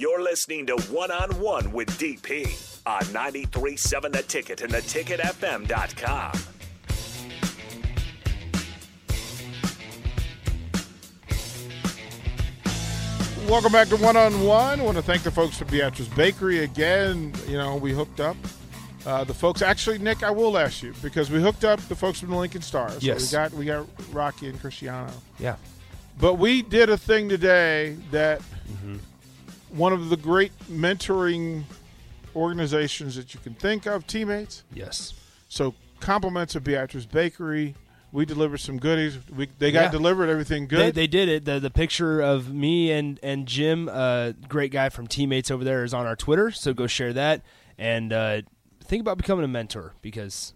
You're listening to One on One with DP on 93.7 The Ticket and theticketfm.com. Welcome back to One on One. I want to thank the folks from Beatrice Bakery again. You know, we hooked up uh, the folks. Actually, Nick, I will ask you because we hooked up the folks from the Lincoln Stars. So Yes. we got we got Rocky and Cristiano. Yeah. But we did a thing today that Mm-hmm. One of the great mentoring organizations that you can think of, teammates. Yes. So compliments of Beatrice Bakery. We delivered some goodies. We, they got Yeah. delivered everything good. They, they did it. The the picture of me and and Jim, uh, great guy from teammates over there, is on our Twitter. So go share that and uh, think about becoming a mentor because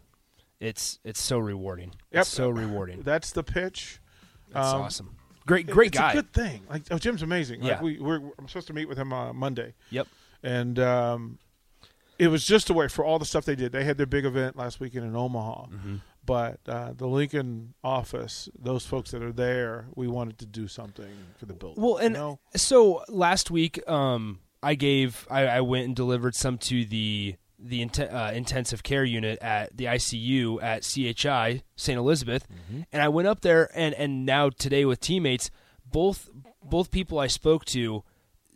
it's it's so rewarding. Yep. It's so rewarding. That's the pitch. That's Um, awesome. Great great it's guy. a good thing. Like oh, Jim's amazing. Like Yeah. we we're I'm supposed to meet with him on Monday, Yep. and um, it was just a way for all the stuff they did. They had their big event last weekend in Omaha, Mm-hmm. but uh, the Lincoln office, those folks that are there, we wanted to do something for the building. Well, and you know? so last week, um, I gave, I, I went and delivered some to the the int- uh, intensive care unit at the ICU at CHI St. Elizabeth, and I went up there, and and now today with teammates, both both people I spoke to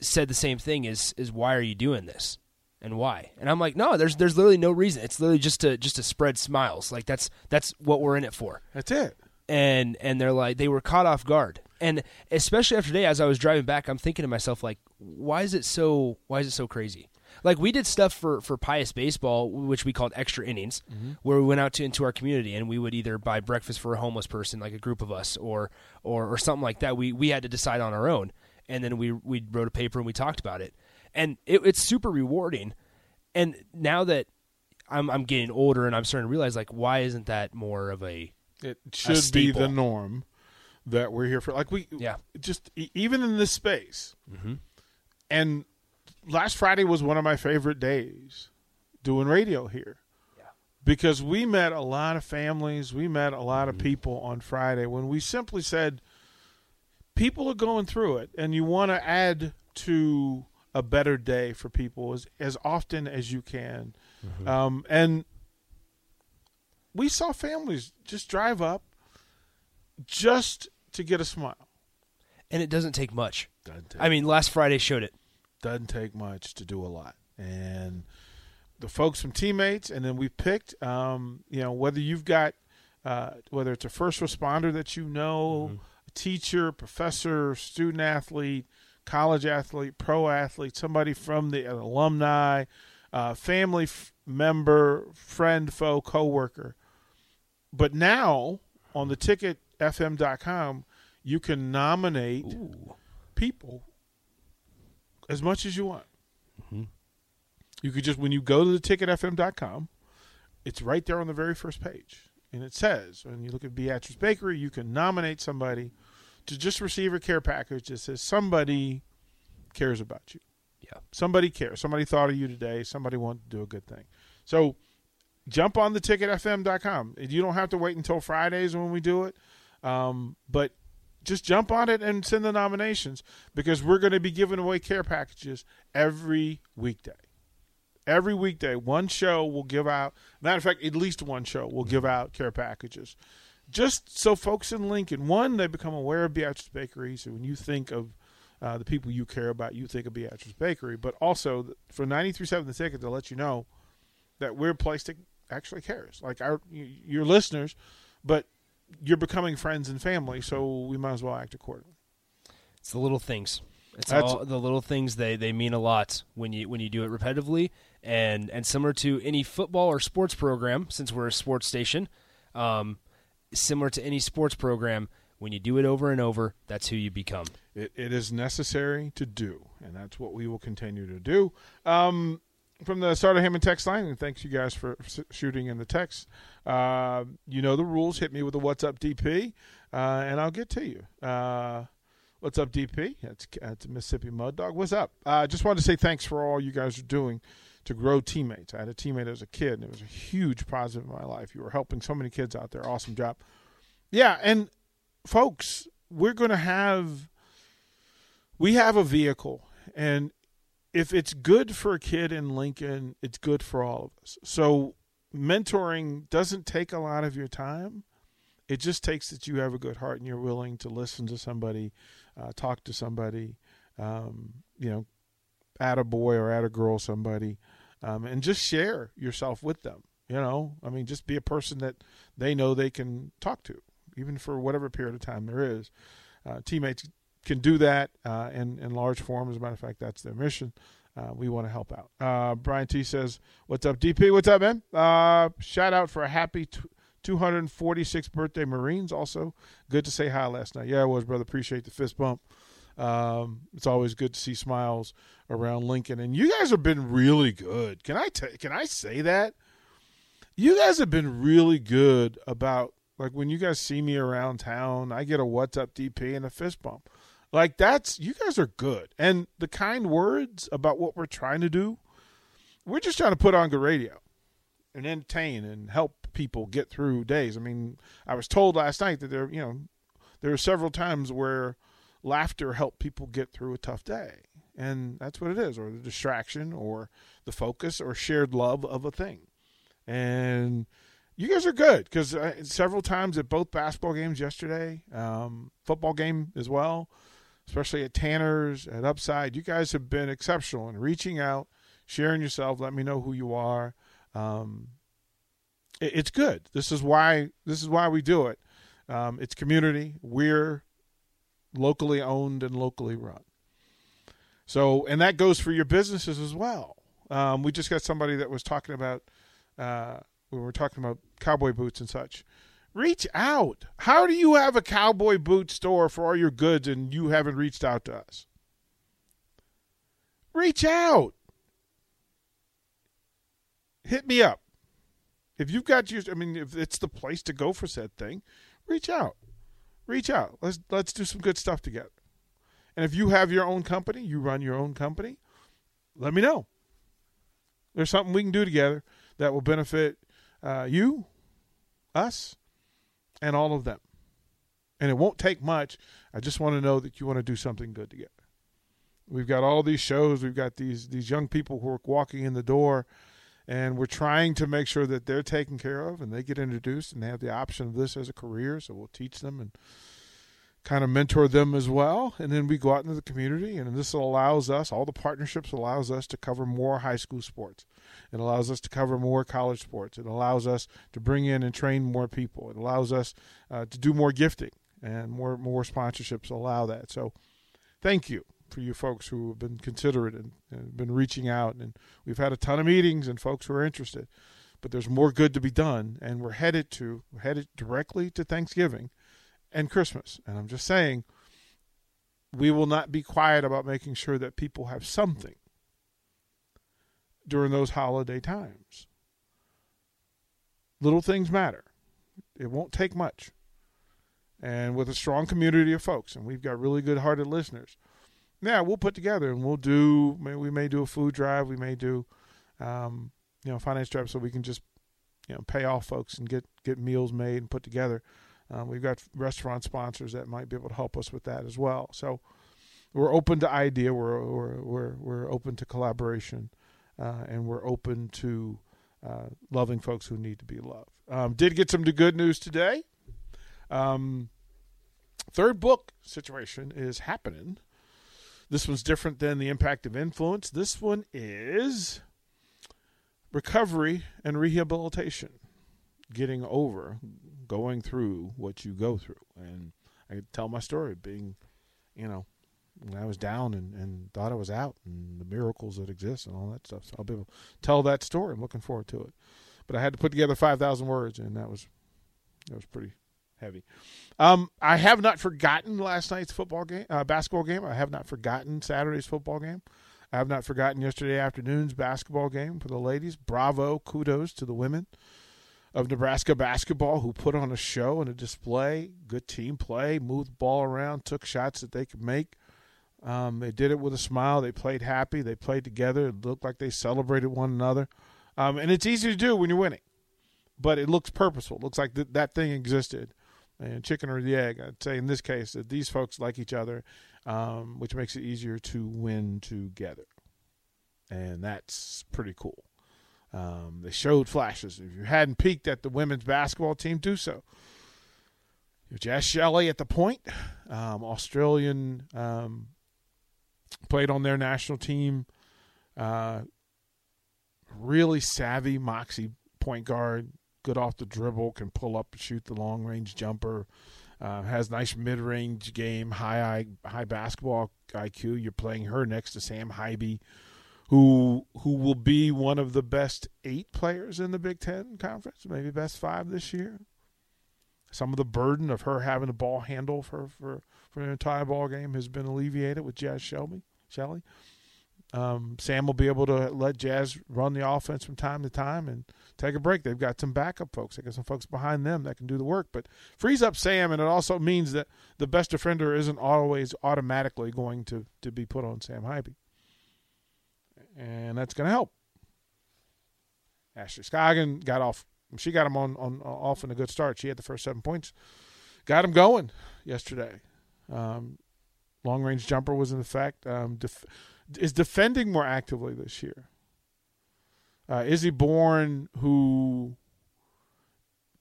said the same thing: is is why are you doing this? And why? And I'm like, no, there's there's literally no reason. It's literally just to just to spread smiles. Like that's that's what we're in it for that's it. and and they're like they were caught off guard and especially after today as i was driving back i'm thinking to myself like why is it so why is it so crazy like we did stuff for for Pius baseball which we called extra innings mm-hmm. where we went out to into our community and we would either buy breakfast for a homeless person like a group of us or or or something like that we we had to decide on our own and then we we wrote a paper and we talked about it and it, it's super rewarding and now that I'm I'm getting older and I'm starting to realize like why isn't that more of a It should be the norm that we're here for. Like we, Yeah. just even in this space. Mm-hmm. And last Friday was one of my favorite days doing radio here. Because we met a lot of families, we met a lot of people on Friday when we simply said, people are going through it, and you want to add to a better day for people as, as often as you can. Um, and we saw families just drive up just to get a smile. and it doesn't take much. Doesn't take, I mean, last Friday showed it. Doesn't take much to do a lot. And the folks from teammates, and then we picked, um, you know, whether you've got, uh, whether it's a first responder that you know, a teacher, professor, student athlete, college athlete, pro athlete, somebody from the alumni, uh, family f- member, friend, foe, coworker. But now on the ticketfm.com, you can nominate people as much as you want. You could just when you go to the ticketfm.com, it's right there on the very first page. And it says, when you look at Beatrice Bakery, you can nominate somebody to just receive a care package that says somebody cares about you. Yeah. Somebody cares. Somebody thought of you today. Somebody wanted to do a good thing. So jump on the ticketfm.com. You don't have to wait until Fridays when we do it. Um, but just jump on it and send the nominations because we're going to be giving away care packages every weekday. Every weekday, one show will give out. Matter of fact, at least one show will give out care packages, just so folks in Lincoln, one, they become aware of Beatrice Bakery. So when you think of uh, the people you care about, you think of Beatrice Bakery. But also for ninety three seven the ticket to let you know that we're a place that actually cares, like our your listeners, but you're becoming friends and family, so we might as well act accordingly. It's the little things. It's That's- all the little things. They they mean a lot when you when you do it repetitively and and similar to any football or sports program. Since we're a sports station, um, similar to any sports program, when you do it over and over, that's who you become. It, it is necessary to do, and that's what we will continue to do. Um, from the Starter Hammond text line, and thanks you guys for shooting in the text. Uh, you know the rules. Hit me with a "What's up, DP," uh, and I'll get to you. Uh, what's up, DP? That's, that's Mississippi Mud Dog. What's up? I uh, just wanted to say thanks for all you guys are doing to grow teammates. I had a teammate as a kid, and it was a huge positive in my life. You were helping so many kids out there. Awesome job. Yeah, and folks, we're going to have we have a vehicle and if it's good for a kid in Lincoln, it's good for all of us. So mentoring doesn't take a lot of your time. It just takes that you have a good heart and you're willing to listen to somebody, uh, talk to somebody, um, you know, at a boy or at a girl somebody, um, and just share yourself with them. You know, I mean, just be a person that they know they can talk to, even for whatever period of time there is. Uh, teammates can do that uh, in in large form. As a matter of fact, that's their mission. Uh, we want to help out. Uh, Brian T says, "What's up, DP? What's up, man? Uh, shout out for a happy t- 246th birthday, Marines. Also, good to say hi last night. Yeah, it was, brother. Appreciate the fist bump. Um, it's always good to see smiles around Lincoln, and you guys have been really good. Can I t- can I say that? You guys have been really good about like when you guys see me around town, I get a what's up DP and a fist bump. Like that's you guys are good. And the kind words about what we're trying to do, we're just trying to put on good radio and entertain and help people get through days. I mean, I was told last night that there, you know, there were several times where laughter helped people get through a tough day. And that's what it is, or the distraction or the focus or shared love of a thing. And you guys are good because uh, several times at both basketball games yesterday, um, football game as well, especially at Tanner's, at Upside, you guys have been exceptional in reaching out, sharing yourself, let me know who you are. Um, it, it's good. This is why this is why we do it. Um, it's community. We're locally owned and locally run. So, and that goes for your businesses as well. Um, we just got somebody that was talking about uh, we were talking about cowboy boots and such. Reach out. How do you have a cowboy boot store for all your goods and you haven't reached out to us? Reach out. Hit me up. If you've got your, I mean, if it's the place to go for said thing, reach out. Reach out. Let's let's do some good stuff together. And if you have your own company, you run your own company, let me know. There's something we can do together that will benefit uh, you, us, and all of them. And it won't take much. I just want to know that you want to do something good together. We've got all these shows. We've got these these young people who are walking in the door, and we're trying to make sure that they're taken care of and they get introduced and they have the option of this as a career. So we'll teach them and kind of mentor them as well. And then we go out into the community, and this allows us all the partnerships allows us to cover more high school sports. It allows us to cover more college sports. It allows us to bring in and train more people. It allows us uh, to do more gifting, and more more sponsorships allow that. So, thank you for you folks who have been considerate and, and been reaching out. And we've had a ton of meetings and folks who are interested. But there's more good to be done, and we're headed to we're headed directly to Thanksgiving and Christmas. And I'm just saying, we will not be quiet about making sure that people have something during those holiday times. Little things matter. It won't take much. And with a strong community of folks, and we've got really good hearted listeners, yeah, we'll put together and we'll do, we may do a food drive, we may do, um, you know, finance drive so we can just, you know, pay off folks and get, get meals made and put together. Um, we've got restaurant sponsors that might be able to help us with that as well. So we're open to idea. We're we're we're, we're open to collaboration, uh, and we're open to uh, loving folks who need to be loved. Um, did get some good news today. Um, third book situation is happening. This one's different than the impact of influence. This one is recovery and rehabilitation, getting over, going through what you go through. And I tell my story being, you know, I was down and, and thought I was out and the miracles that exist and all that stuff. So I'll be able to tell that story. I'm looking forward to it. But I had to put together 5,000 words, and that was that was pretty heavy. Um, I have not forgotten last night's football game, uh, basketball game. I have not forgotten Saturday's football game. I have not forgotten yesterday afternoon's basketball game for the ladies. Bravo, kudos to the women of Nebraska basketball who put on a show and a display, good team play, moved the ball around, took shots that they could make. Um, they did it with a smile. They played happy. They played together. It looked like they celebrated one another. Um, and it's easy to do when you're winning, but it looks purposeful. It looks like th- that thing existed. And chicken or the egg, I'd say in this case that these folks like each other, um, which makes it easier to win together. and that's pretty cool. Um, they showed flashes. If you hadn't peeked at the women's basketball team, do so. Jaz Shelley at the point, um, Australian, um, played on their national team. Uh, really savvy moxie point guard, good off the dribble, can pull up and shoot the long range jumper. Uh, has nice mid range game, high high basketball IQ. You're playing her next to Sam Haiby, who who will be one of the best eight players in the Big Ten conference, maybe best five this year. Some of the burden of her having the ball handle for for for an entire ball game has been alleviated with Jaz Shelby Shelley. Um, Sam will be able to let Jaz run the offense from time to time and take a break. They've got some backup folks. They got some folks behind them that can do the work, but frees up Sam, and it also means that the best defender isn't always automatically going to to be put on Sam Haiby, and that's going to help. Ashley Scoggin got off. She got him on, on off in a good start. She had the first seven points, got him going yesterday. Um, long range jumper was in effect. Um, def- is defending more actively this year. Uh, Izzy Bourne, who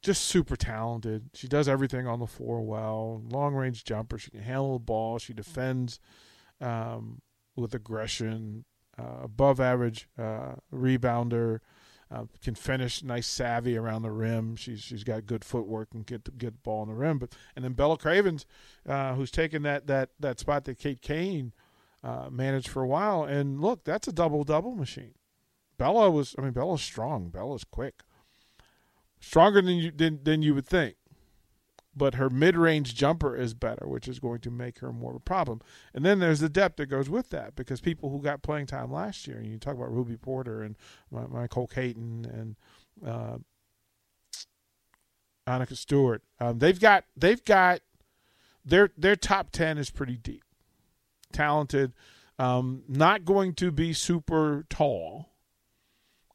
just super talented. She does everything on the floor well. Long range jumper. She can handle the ball. She defends um, with aggression. Uh, above average uh, rebounder. Uh, can finish nice savvy around the rim. She's she's got good footwork and get get the ball in the rim. But and then Bella Cravens, uh, who's taken that that that spot that Kate Cain uh, managed for a while. And look, that's a double double machine. Bella was, I mean, Bella's strong. Bella's quick, stronger than you than, than you would think. But her mid range jumper is better, which is going to make her more of a problem. And then there's the depth that goes with that because people who got playing time last year, and you talk about Ruby Porter and MiCole Cayton and uh, Annika Stewart, um, they've got they've got their their top ten is pretty deep talented, um, not going to be super tall,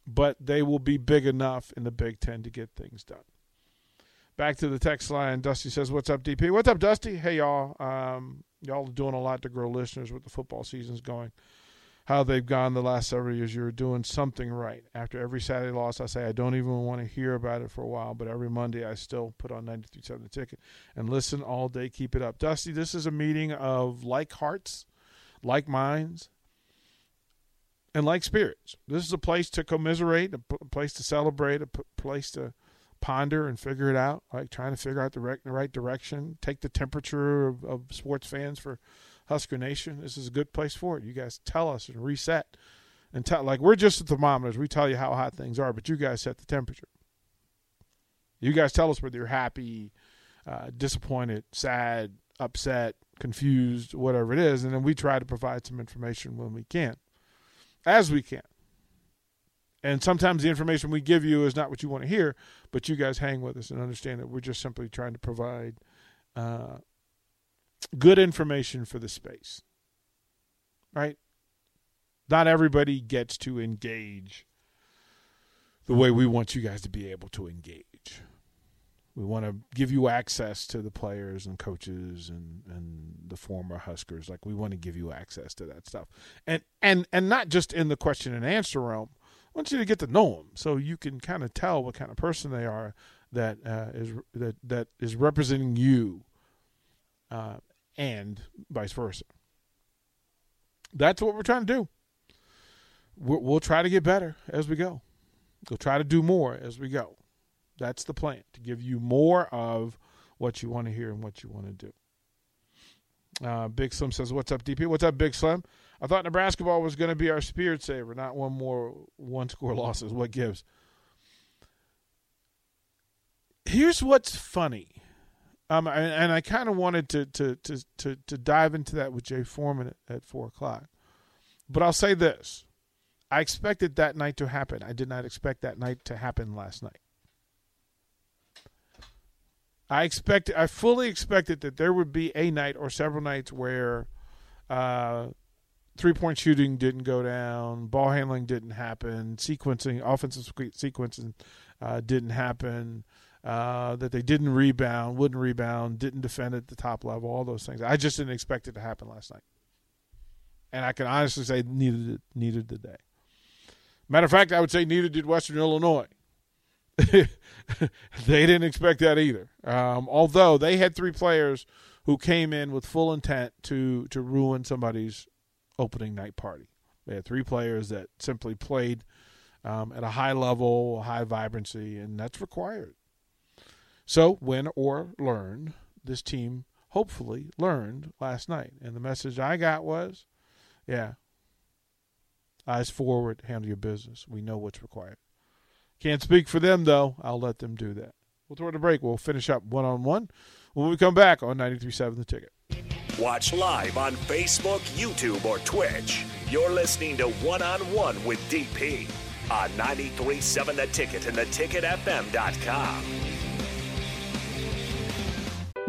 but they will be big enough in the Big Ten to get things done. Back to the text line. Dusty says, "What's up, DP? What's up, Dusty? Hey, y'all. Um, y'all are doing a lot to grow listeners with the football season's going. How they've gone the last several years. You're doing something right. After every Saturday loss, I say I don't even want to hear about it for a while, but every Monday I still put on 93.7 the ticket and listen all day. Keep it up, Dusty. This is a meeting of like hearts, like minds, and like spirits. This is a place to commiserate, a place to celebrate, a place to ponder and figure it out, like trying to figure out the, rec- the right direction, take the temperature of, of sports fans for Husker Nation. This is a good place for it. You guys tell us and reset and tell like we're just the thermometers. We tell you how hot things are, but you guys set the temperature. You guys tell us whether you're happy, uh, disappointed, sad, upset, confused, whatever it is, and then we try to provide some information when we can, as we can. And sometimes the information we give you is not what you want to hear, but you guys hang with us and understand that we're just simply trying to provide uh, good information for the space. Right? Not everybody gets to engage the way we want you guys to be able to engage. We want to give you access to the players and coaches and, and the former Huskers. Like we want to give you access to that stuff, and and and not just in the question and answer realm. I want you to get to know them so you can kind of tell what kind of person they are that uh, is that that is representing you uh, and vice versa. That's what we're trying to do. we will try to get better as we go. We'll try to do more as we go. That's the plan to give you more of what you want to hear and what you want to do. Uh, Big Slim says, "What's up, DP? What's up, Big Slim? I thought Nebraska ball was going to be our spirit saver, not one more one score losses. What gives?" Here's what's funny um, and, and I kind of wanted to, to, to, to, to dive into that with Jay Foreman at, at 4 o'clock. But I'll say this I expected that night to happen. I did not expect that night to happen last night. I expected, I fully expected that there would be a night or several nights where uh, three point shooting didn't go down, ball handling didn't happen, sequencing, offensive sequencing uh, didn't happen uh, that they didn't rebound, wouldn't rebound, didn't defend at the top level, all those things. I just didn't expect it to happen last night, and I can honestly say neither neither did they. Matter of fact, I would say neither did Western Illinois. they didn't expect that either. Um, although they had three players who came in with full intent to to ruin somebody's opening night party. They had three players that simply played um, at a high level, high vibrancy, and that's required. So, win or learn, this team hopefully learned last night. And the message I got was yeah, eyes forward, handle your business. We know what's required. Can't speak for them, though. I'll let them do that. We'll throw it a break. We'll finish up one on one when we come back on 93.7 The Ticket. Watch live on Facebook, YouTube, or Twitch. You're listening to One on One with DP on 93.7 The Ticket and theticketfm.com.